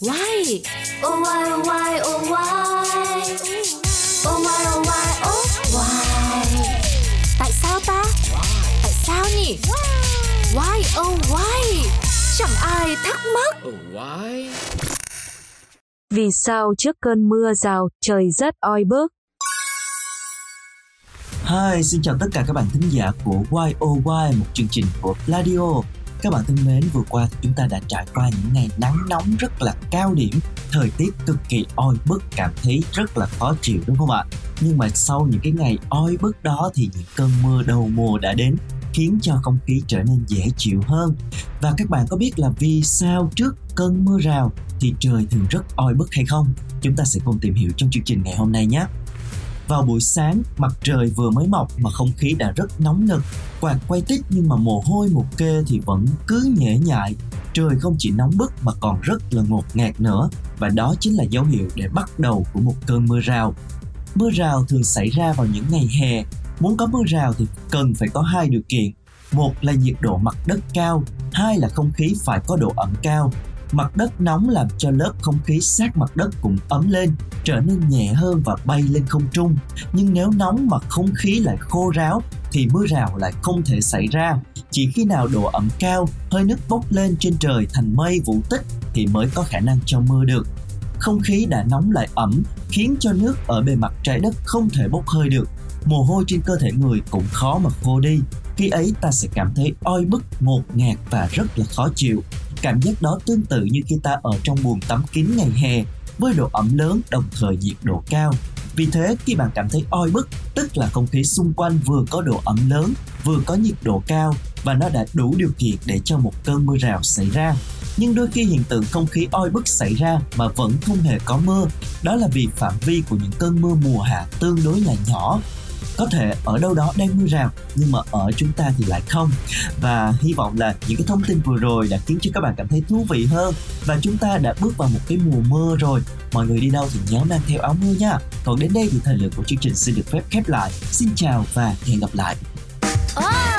Why? Oh why oh why oh why Oh why oh why oh why Tại sao ta? Tại sao nhỉ? Why oh why? Chẳng ai thắc mắc. Oh, why? Vì sao trước cơn mưa rào, trời rất oi bức? Hi, xin chào tất cả các bạn thính giả của YOY, một chương trình của Pladio. Các bạn thân mến, vừa qua thì chúng ta đã trải qua những ngày nắng nóng rất là cao điểm, thời tiết cực kỳ oi bức, cảm thấy rất là khó chịu đúng không ạ? Nhưng mà sau những cái ngày oi bức đó thì những cơn mưa đầu mùa đã đến, khiến cho không khí trở nên dễ chịu hơn. Và các bạn có biết là vì sao trước cơn mưa rào thì trời thường rất oi bức hay không? Chúng ta sẽ cùng tìm hiểu trong chương trình ngày hôm nay nhé. Vào buổi sáng, mặt trời vừa mới mọc mà không khí đã rất nóng nực. Quạt quay tít nhưng mà mồ hôi một kê thì vẫn cứ nhễ nhại. Trời không chỉ nóng bức mà còn rất là ngột ngạt nữa. Và đó chính là dấu hiệu để bắt đầu của một cơn mưa rào. Mưa rào thường xảy ra vào những ngày hè. Muốn có mưa rào thì cần phải có hai điều kiện. Một là nhiệt độ mặt đất cao, hai là không khí phải có độ ẩm cao Mặt đất nóng làm cho lớp không khí sát mặt đất cũng ấm lên, trở nên nhẹ hơn và bay lên không trung. Nhưng nếu nóng mà không khí lại khô ráo thì mưa rào lại không thể xảy ra. Chỉ khi nào độ ẩm cao, hơi nước bốc lên trên trời thành mây vũ tích thì mới có khả năng cho mưa được. Không khí đã nóng lại ẩm, khiến cho nước ở bề mặt trái đất không thể bốc hơi được. Mồ hôi trên cơ thể người cũng khó mà khô đi. Khi ấy ta sẽ cảm thấy oi bức, ngột ngạt và rất là khó chịu. Cảm giác đó tương tự như khi ta ở trong buồng tắm kín ngày hè với độ ẩm lớn đồng thời nhiệt độ cao. Vì thế khi bạn cảm thấy oi bức, tức là không khí xung quanh vừa có độ ẩm lớn, vừa có nhiệt độ cao và nó đã đủ điều kiện để cho một cơn mưa rào xảy ra. Nhưng đôi khi hiện tượng không khí oi bức xảy ra mà vẫn không hề có mưa, đó là vì phạm vi của những cơn mưa mùa hạ tương đối là nhỏ có thể ở đâu đó đang mưa rào, nhưng mà ở chúng ta thì lại không. Và hy vọng là những cái thông tin vừa rồi đã khiến cho các bạn cảm thấy thú vị hơn. Và chúng ta đã bước vào một cái mùa mưa rồi. Mọi người đi đâu thì nhớ mang theo áo mưa nha. Còn đến đây thì thời lượng của chương trình xin được phép khép lại. Xin chào và hẹn gặp lại. Oh